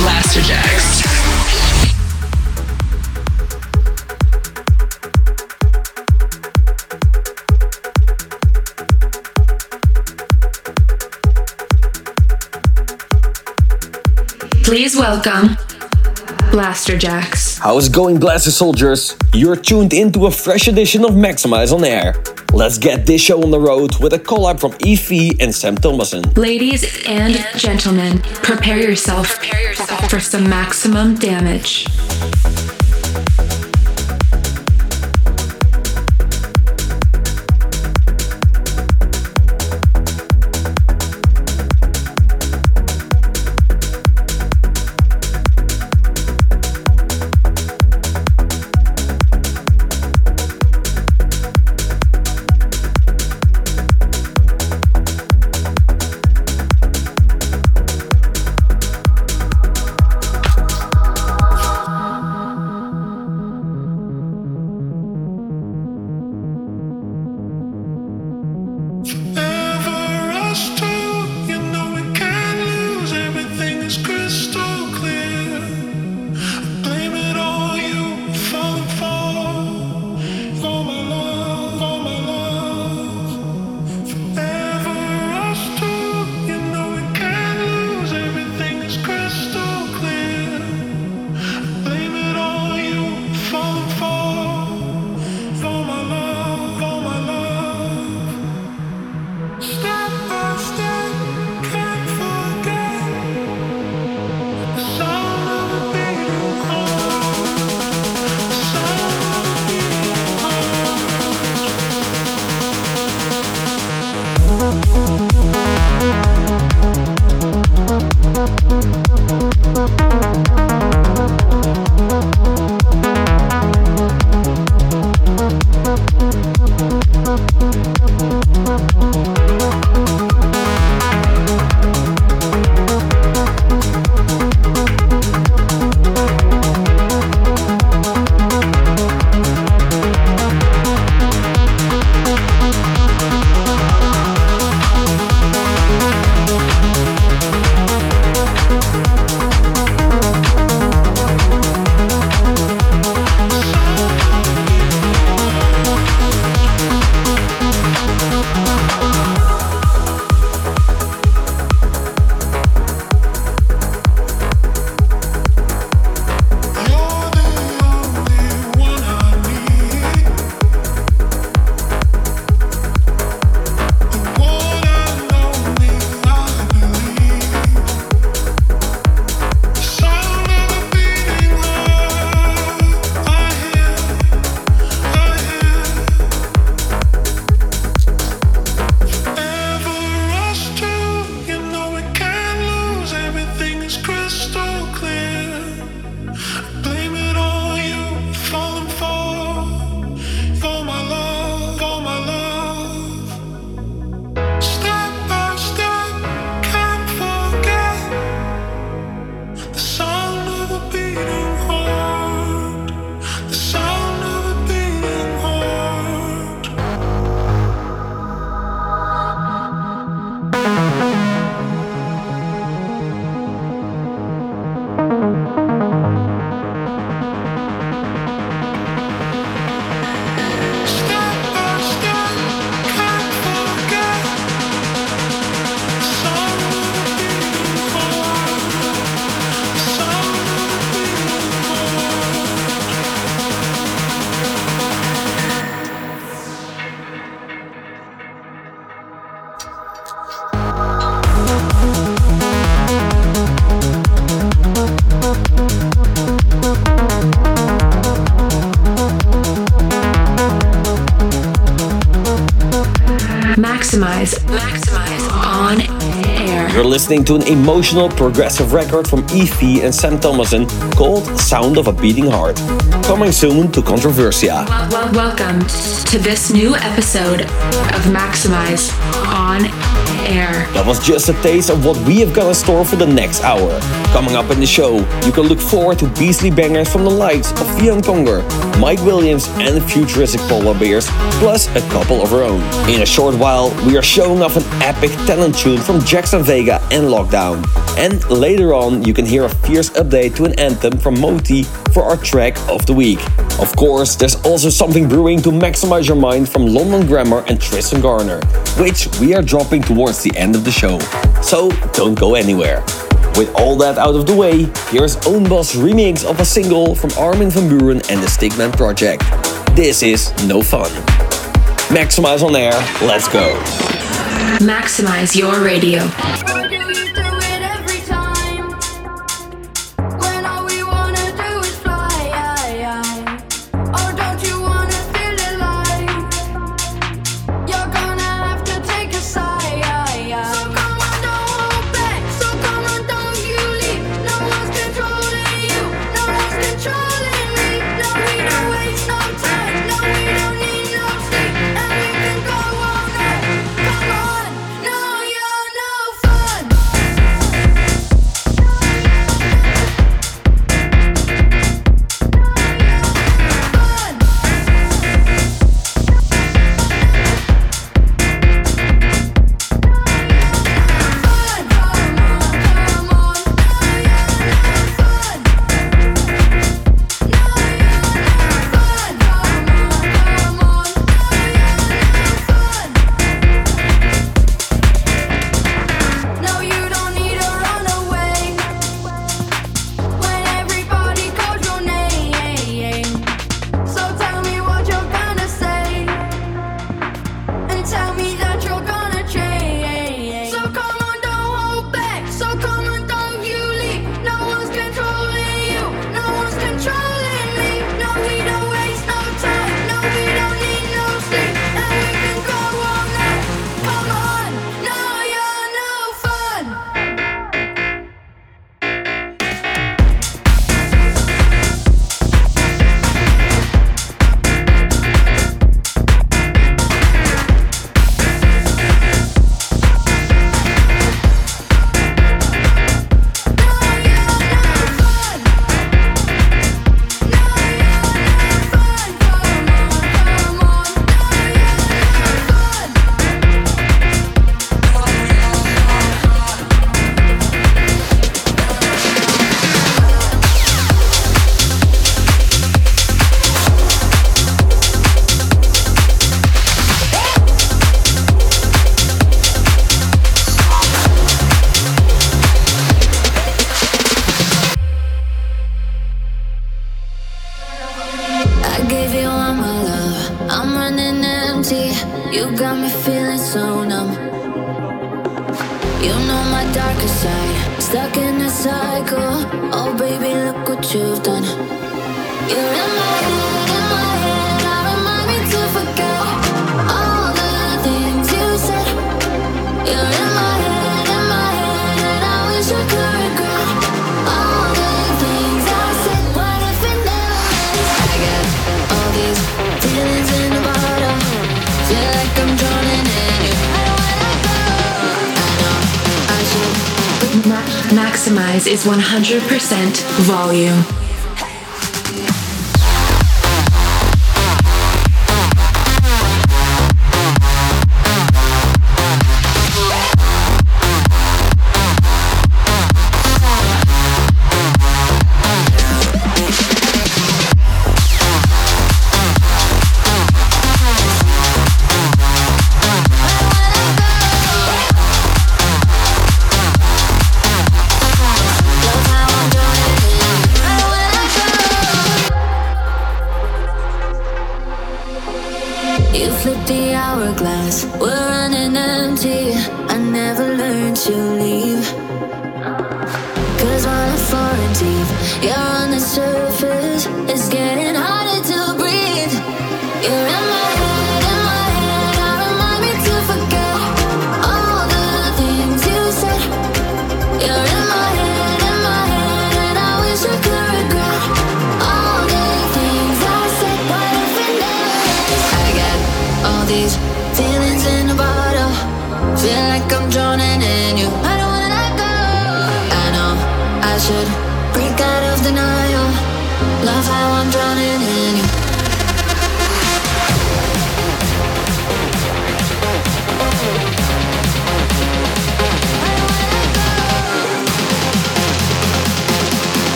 By Blasterjaxx. Please welcome Blasterjaxx. How's it going, Blaster Soldiers? You're tuned into a fresh edition of Maxximize on Air. Let's get this show on the road with a collab from Evie and Sam Thomason. Ladies and gentlemen, prepare yourself for some maximum damage. Listening to an emotional progressive record from Efi and Sam Thomason called Sound of a Beating Heart. Coming soon to Controversia. Well, well, welcome to this new episode of Maxximize on air. That was just a taste of what we have got in store for the next hour. Coming up in the show, you can look forward to beastly bangers from the likes of Vion Konger, Mike Williams, and futuristic polar bears, plus a couple of our own. In a short while, we are showing off an epic talent tune from Jackson Vega and Lockdown. And later on, you can hear a fierce update to an anthem from Moti for our track of the week. Of course, there's also something brewing to maximize your mind from London Grammar and Tristan Garner, which we are dropping towards the end of the show. So don't go anywhere. With all that out of the way, here's Own Boss remix of a single from Armin van Buuren and the Stickmen Project. This is No Fun. Maxximize on air, let's go. Maximize your radio. 100%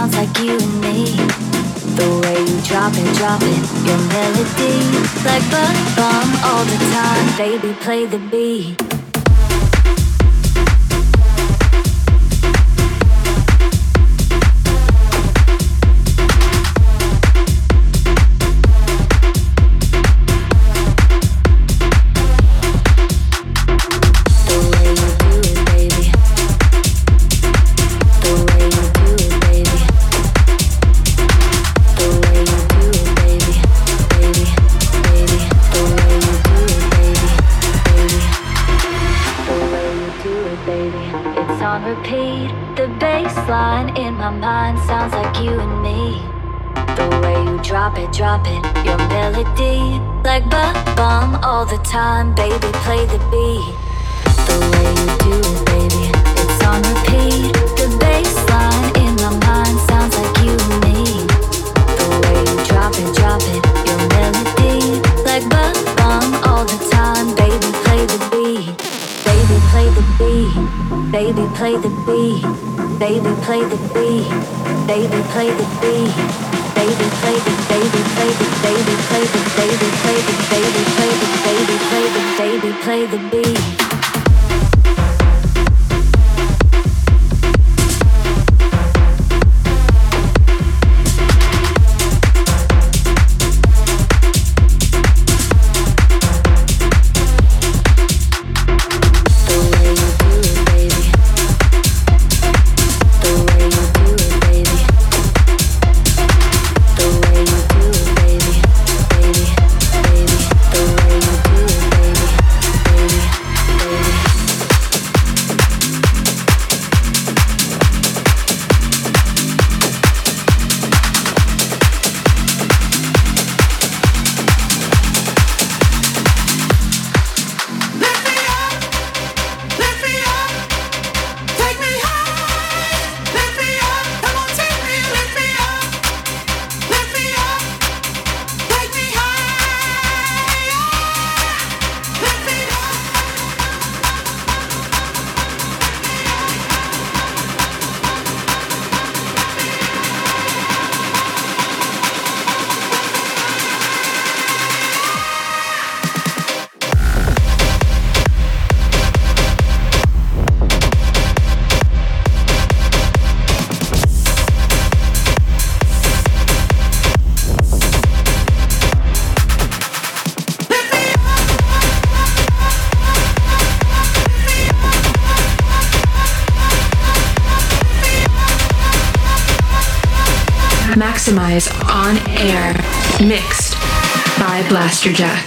sounds like you and me. The way you drop it, drop it, your melody. Like bum bum all the time, baby, play the beat. Blasterjaxx.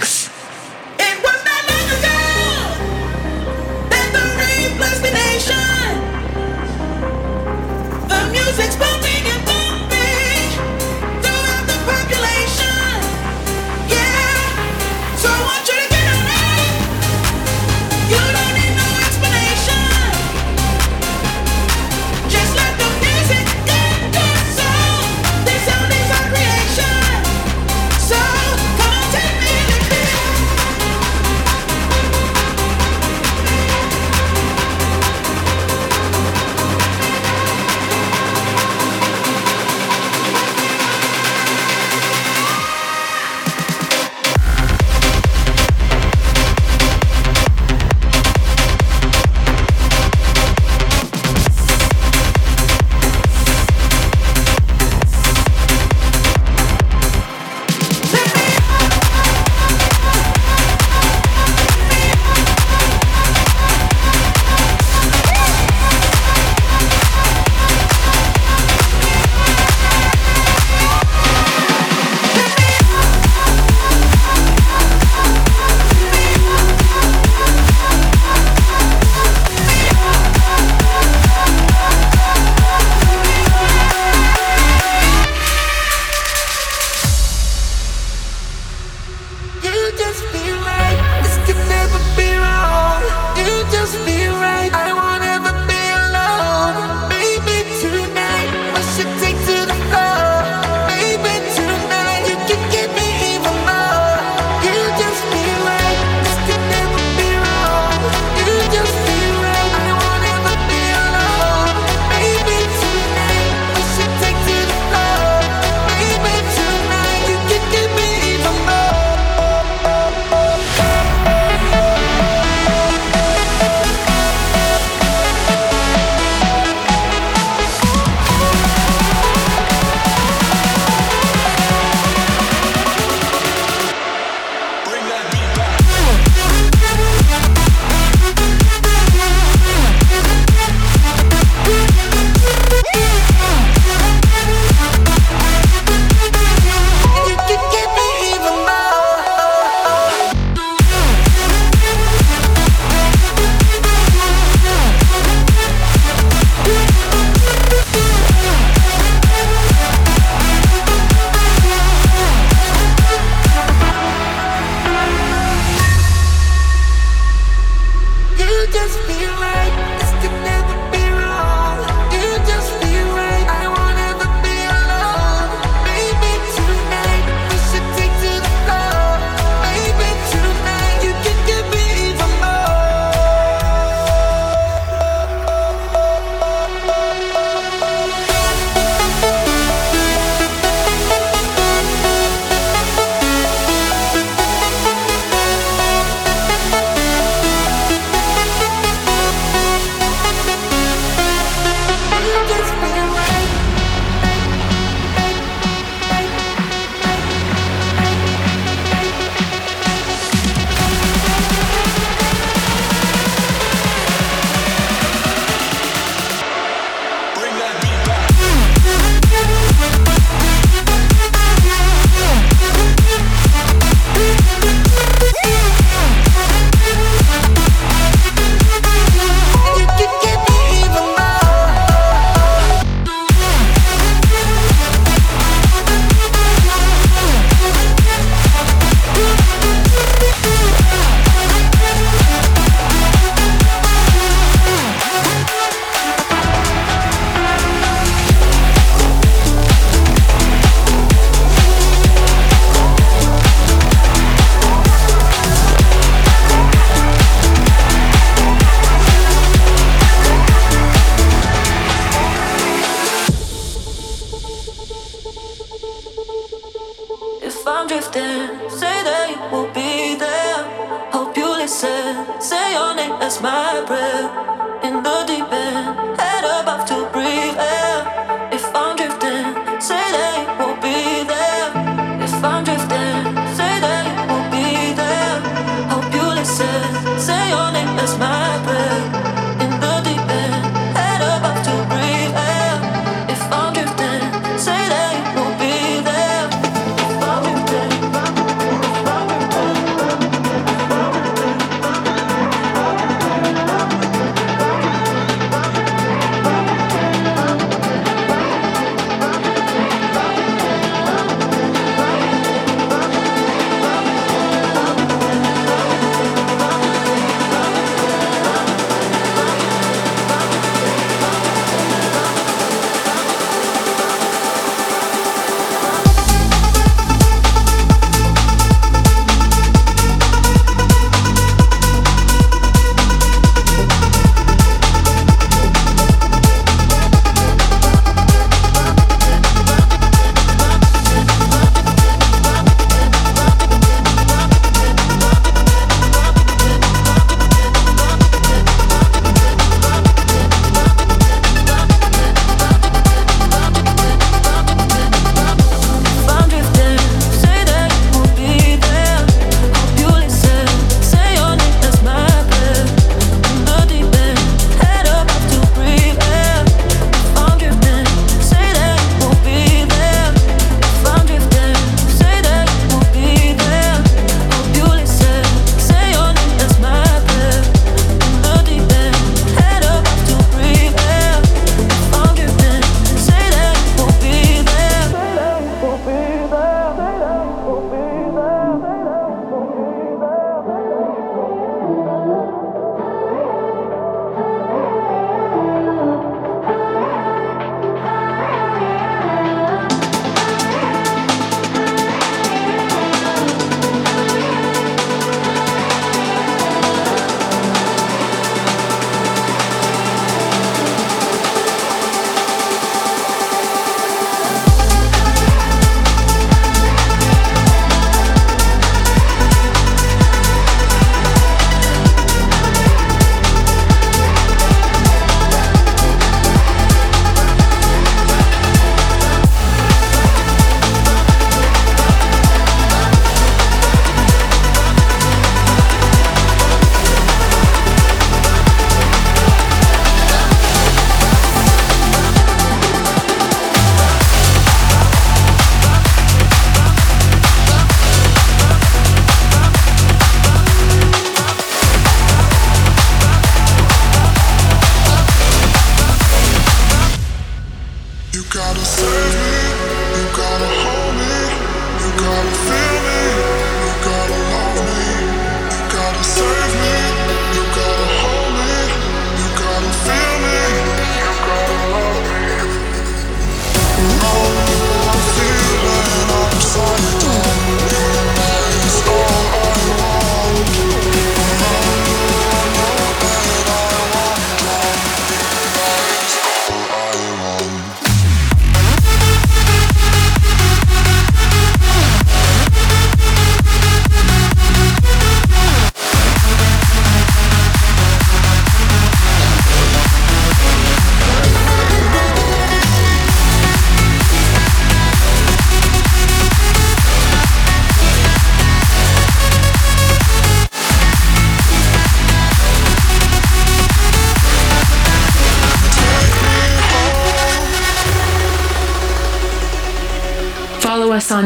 On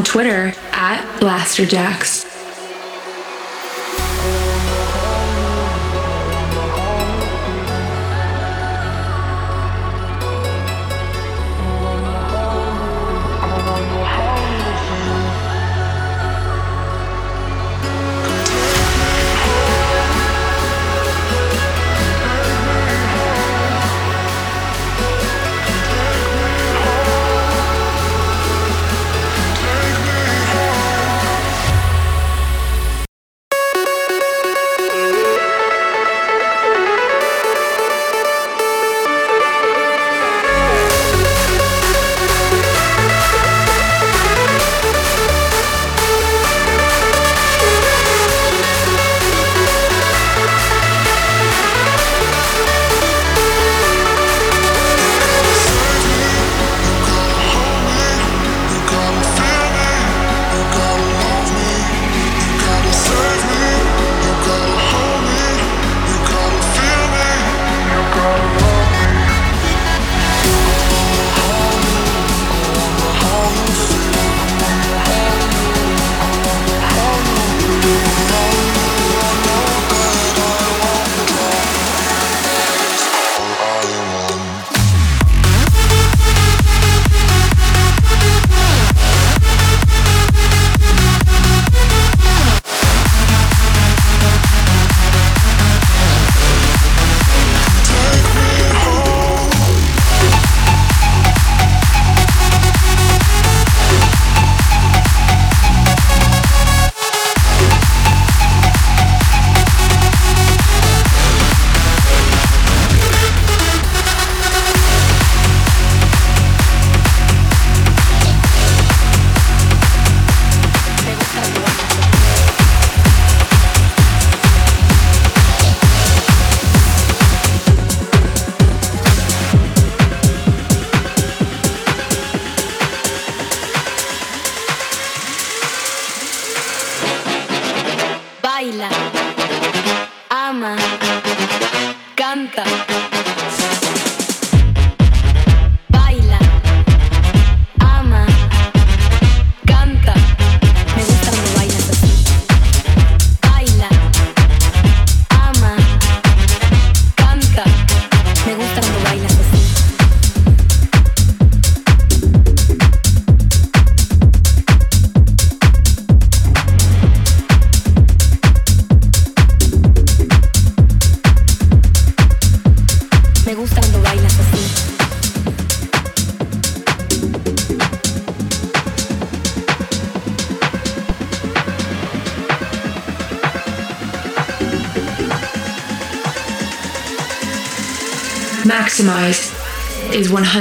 Twitter at Blasterjaxx.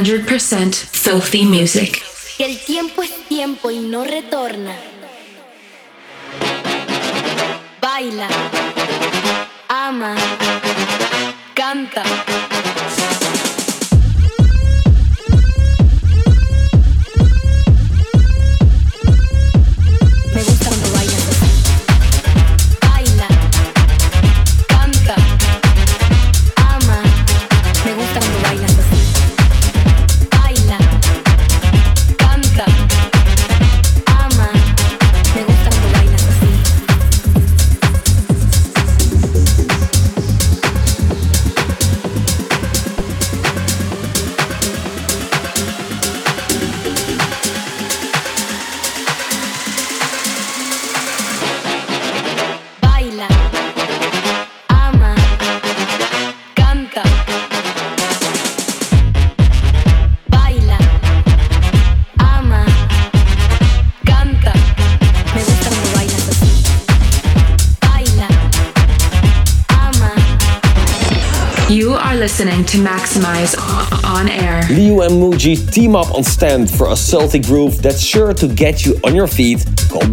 100% filthy music. El tiempo es tiempo y no retorna. Baila, ama, canta. To Maxximize on air. Liu and Muji team up on stand for a Celtic groove that's sure to get you on your feet called.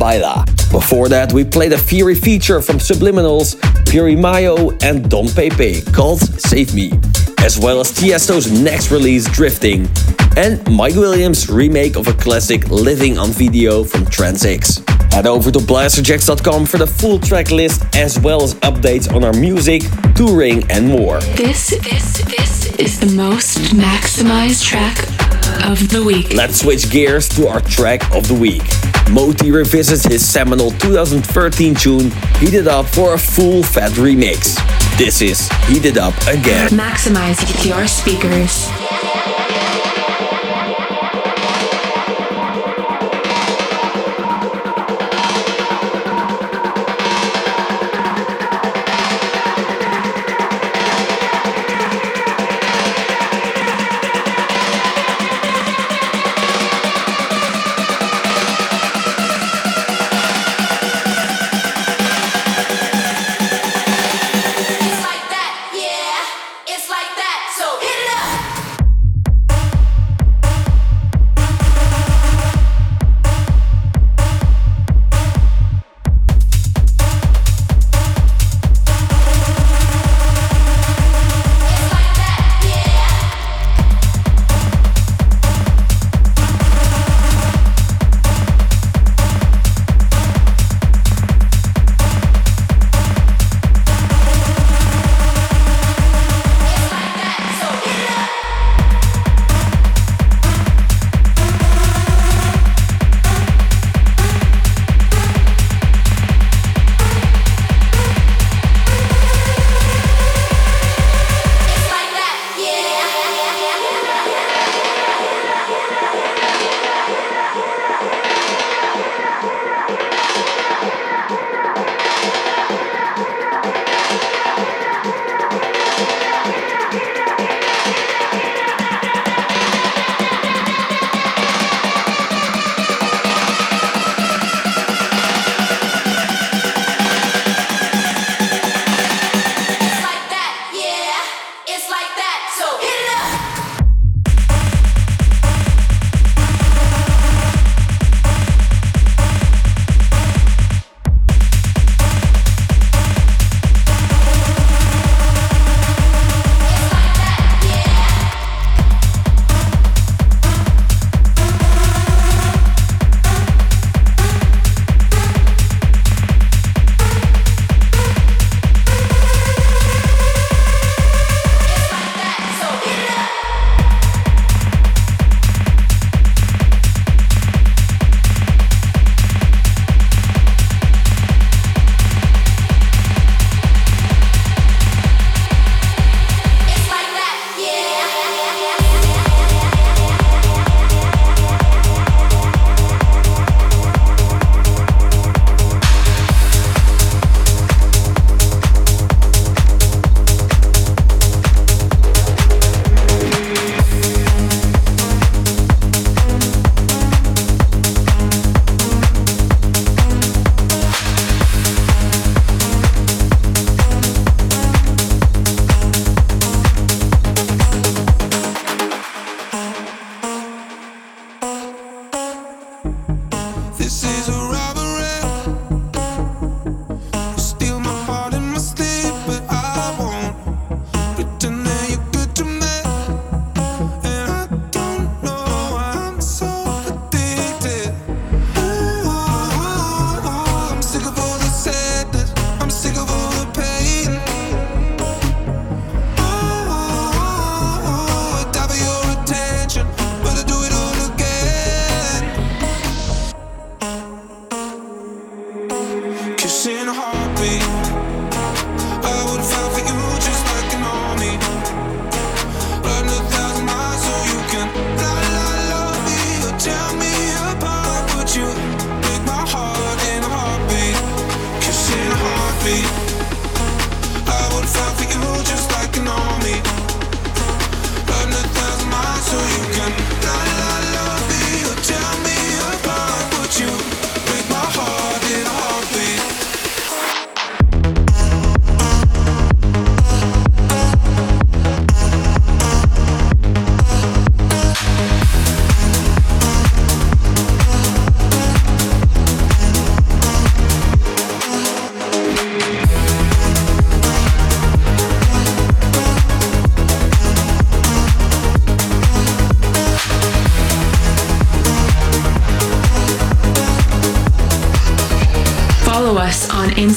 Before that, we played a Fury feature from Subliminals, Puri Mayo, and Don Pepe called Save Me, as well as Tiesto's next release, Drifting, and Mike Williams' remake of a classic Living on Video from Trans-X. Head over to blasterjaxx.com for the full track list as well as updates on our music, touring, and more. This, this, this is the most maximized track of the week. Let's switch gears to our track of the week. Moti revisits his seminal 2013 tune Heat It Up for a full fat remix. This is Heat It Up Again. Maximize your speakers.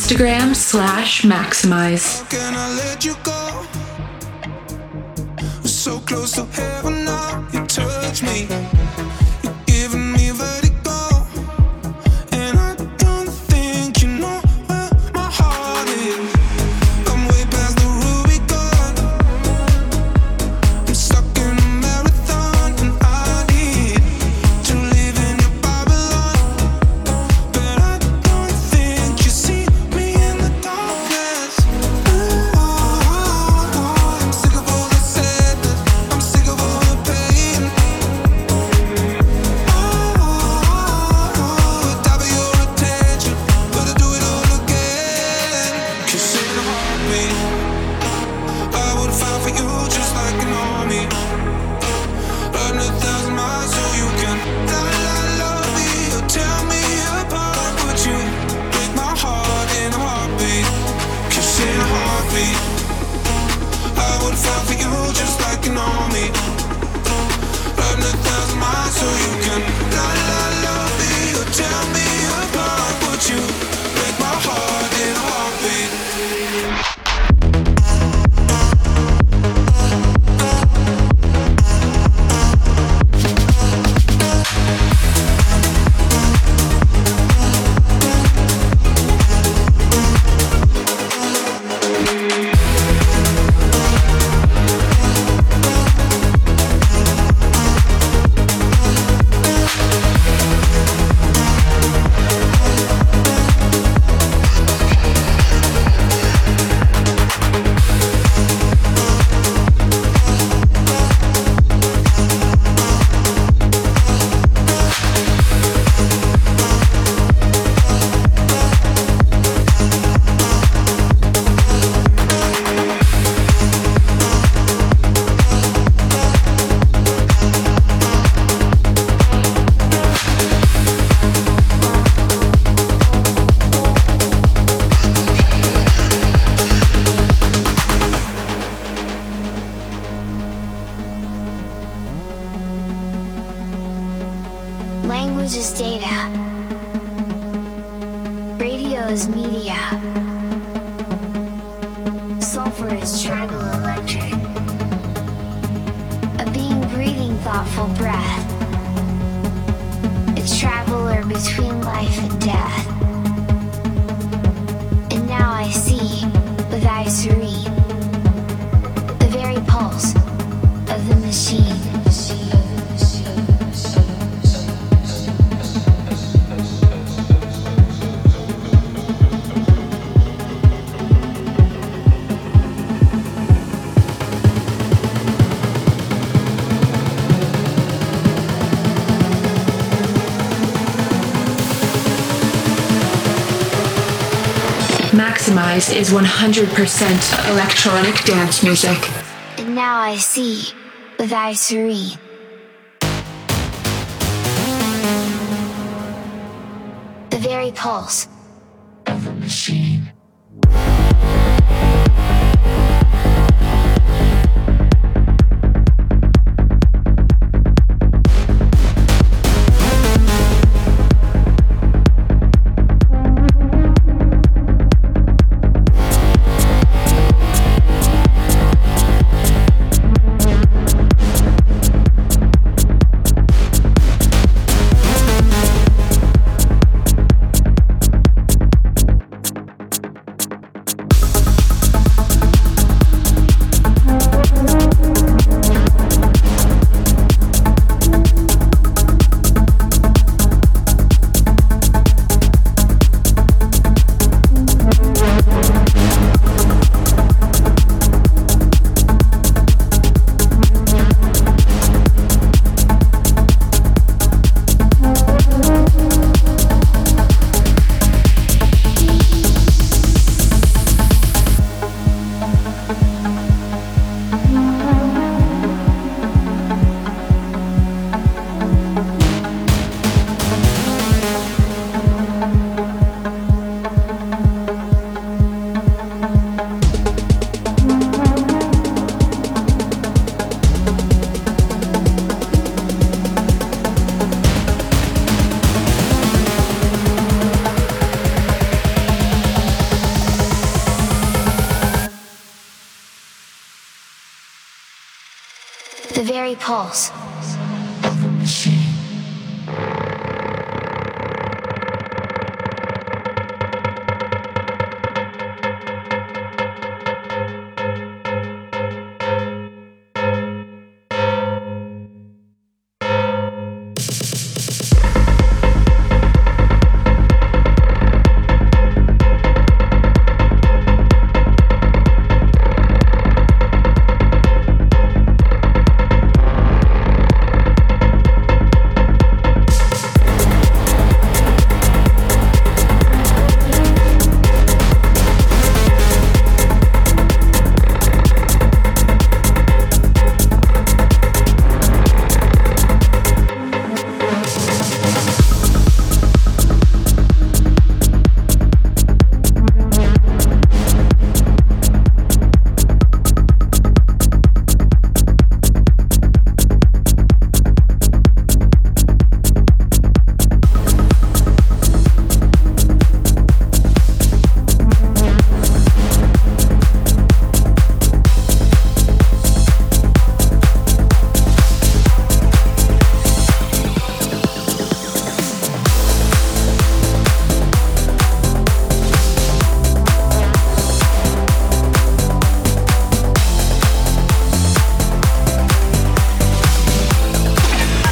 Instagram slash Maxximize. Is 100% electronic dance music. And now I see with serene. The very pulse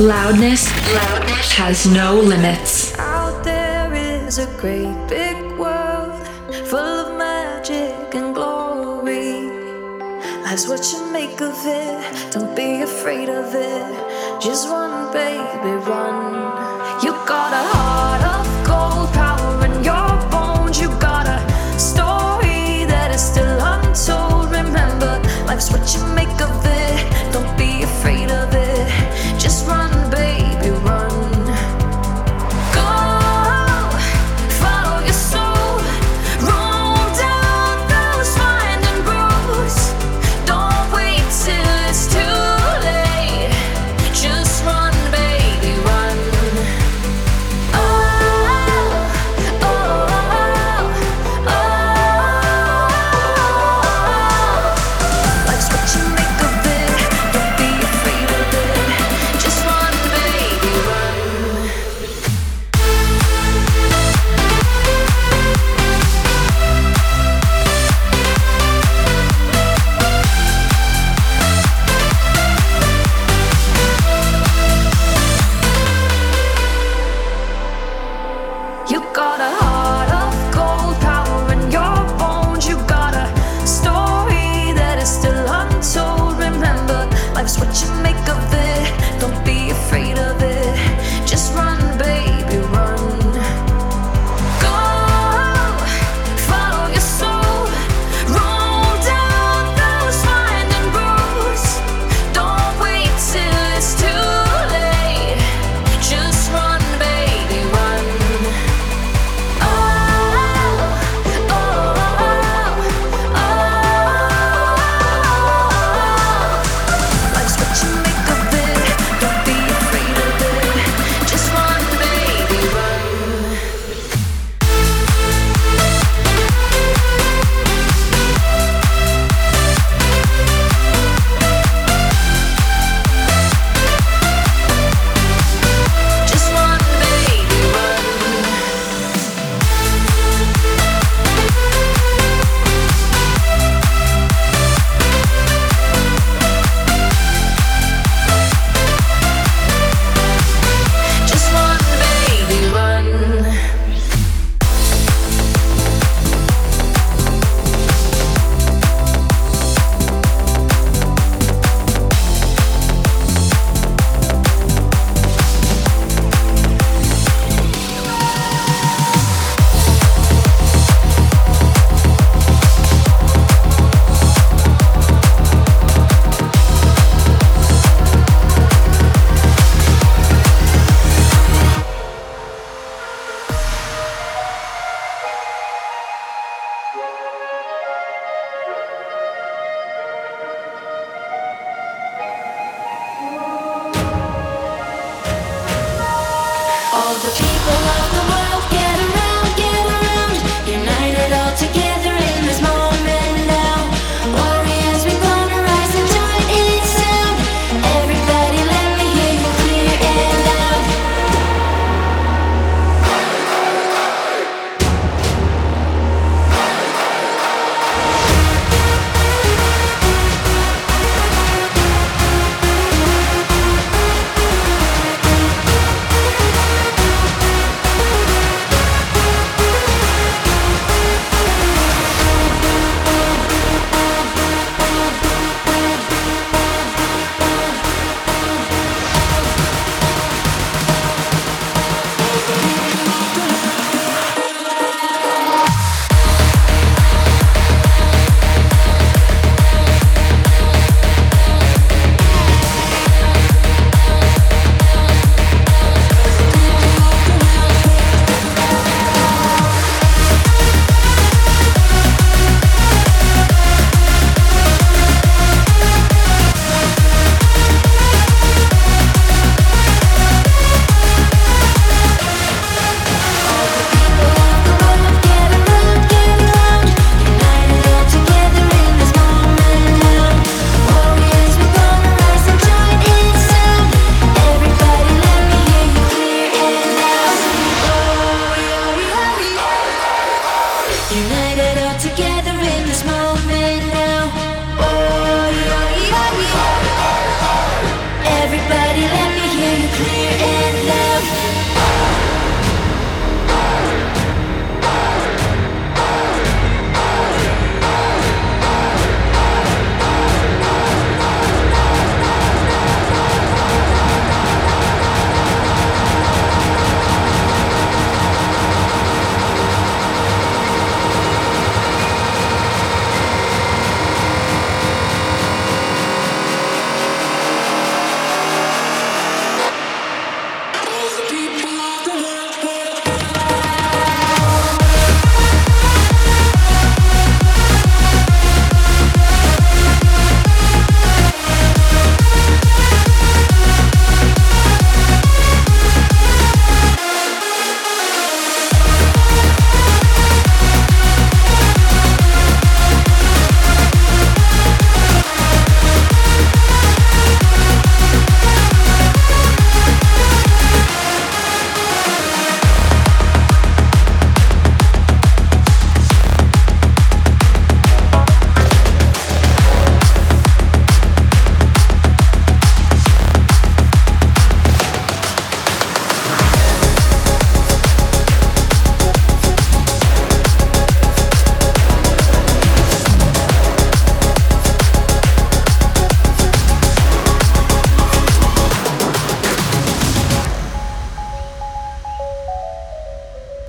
Loudness, loudness has no limits. Out there is a great big world full of magic and glory. That's what you make of it. Don't be afraid of it. Just one baby, run.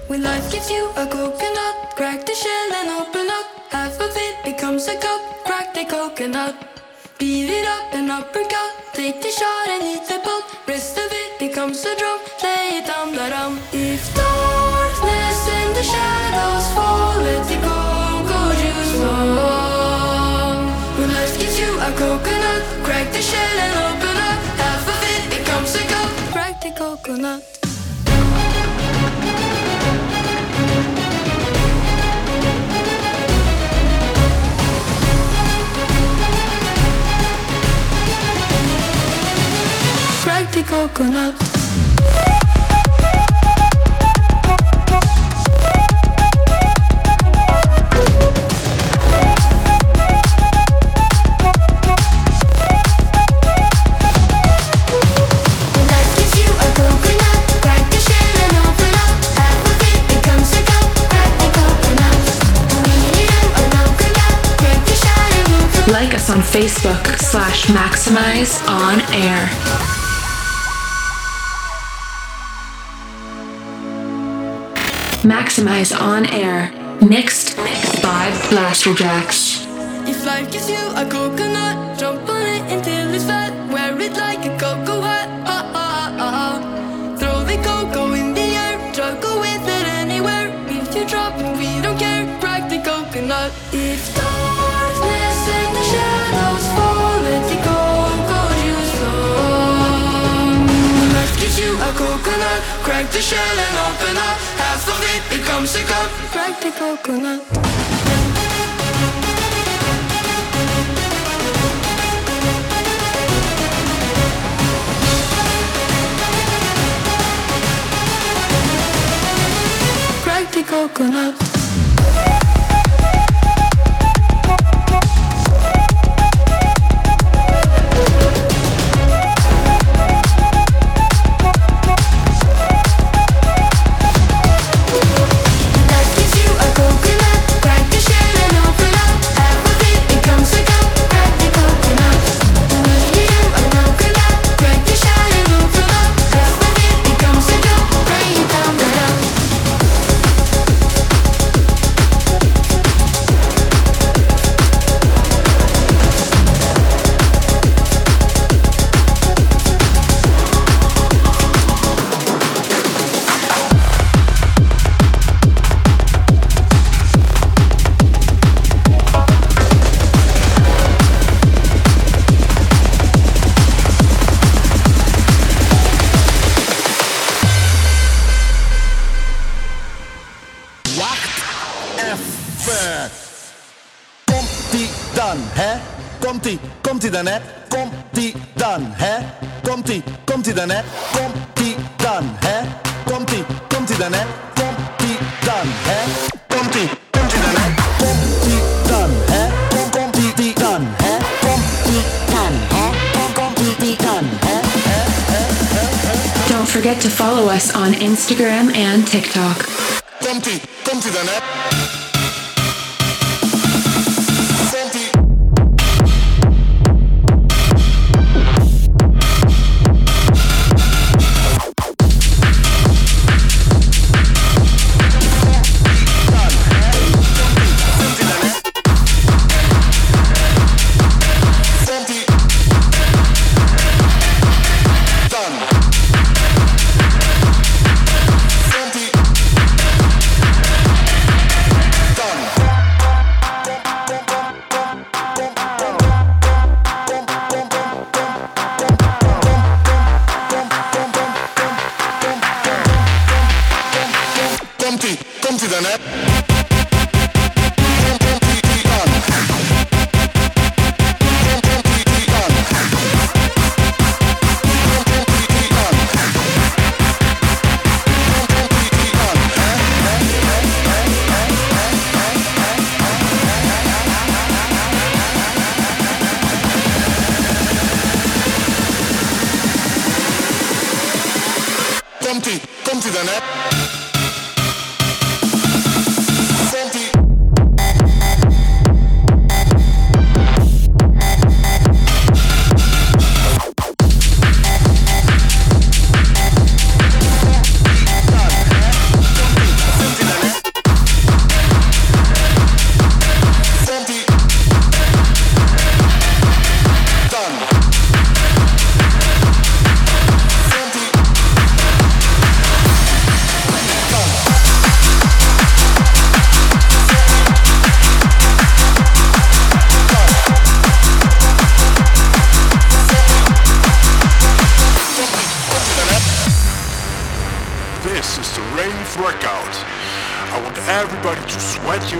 When life gives you a coconut, crack the shell and open up. Half of it becomes a cup, crack the coconut. Beat it up and uppercut, take the shot and eat the pulp. Rest of it becomes a drum, play it down, let 'em. If darkness and the shadows fall, let the cocoa juice flow. When life gives you a coconut, crack the shell and open up. Half of it becomes a cup, crack the coconut. Open Like us on Facebook slash Maxximize On Air. Maxximize On Air. Mixed by Blasterjaxx. If life gives you a coconut, jump on it until it's fat. Wear it like a cocoa hat. Ah, ah, ah, ah. Throw the cocoa in the air, juggle with it anywhere. If you drop it, we don't care. The coconut. If darkness and the shadows fall, let the cocoa juice flow. Life gives you a coconut, crack the shell and Crack the coconut. Coconut.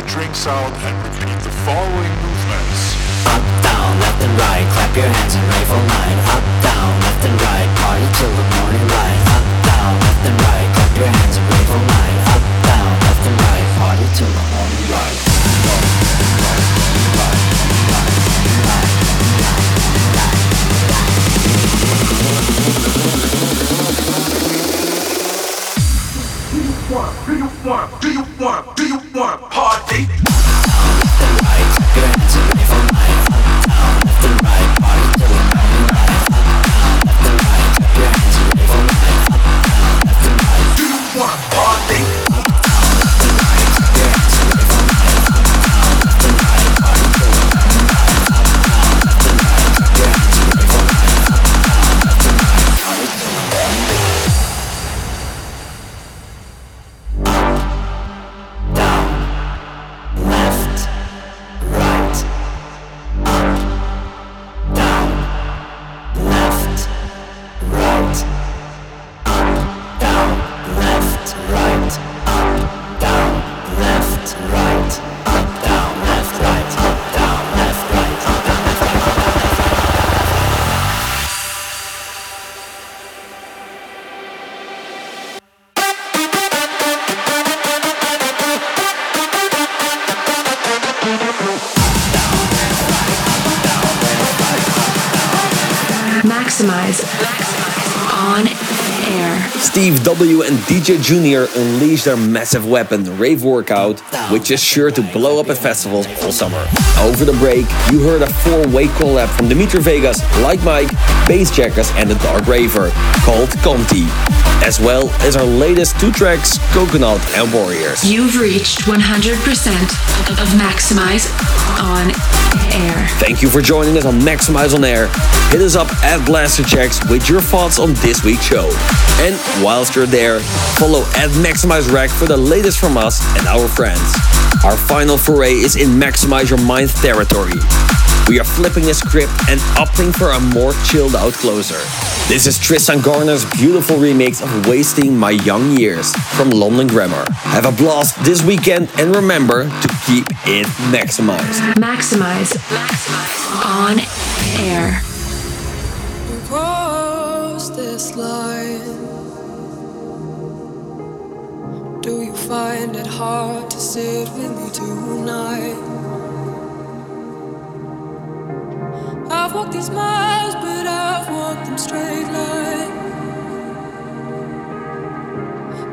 Drinks out and repeat the following movements. Up, down, left and right, clap your hands and rave all night. Up, down, left and right, party till the morning light. Up, down, left and right, clap your hands and rave all night. Up, down, left and right, party till the morning light. Do you want, do you want, do you want, do you want party? D. DJ Junior unleash their massive weapon, Rave Workout, which is sure to blow up at festivals all summer. Over the break, you heard a four-way collab from Dimitri Vegas, Like Mike, Bassjackers, and the Darkraver called Conti, as well as our latest two tracks, Coconut and Warriors. You've reached 100% of Maxximize on air. Thank you for joining us on Maxximize on Air. Hit us up at Blasterjaxx with your thoughts on this week's show. And whilst you're there, follow at Maxximize Rack for the latest from us and our friends. Our final foray is in Maxximize Your Mind territory. We are flipping the script and opting for a more chilled out closer. This is Tristan Garner's beautiful remix of Wasting My Young Years from London Grammar. Have a blast this weekend and remember to keep it maxximized. Maxximize Maxximize. on air. cross this line? Do you find it hard to sit with me tonight? I've walked these miles, but I've walked them straight line.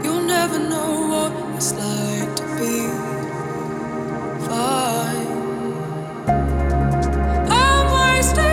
You'll never know what it's like to be fine. I'm wasting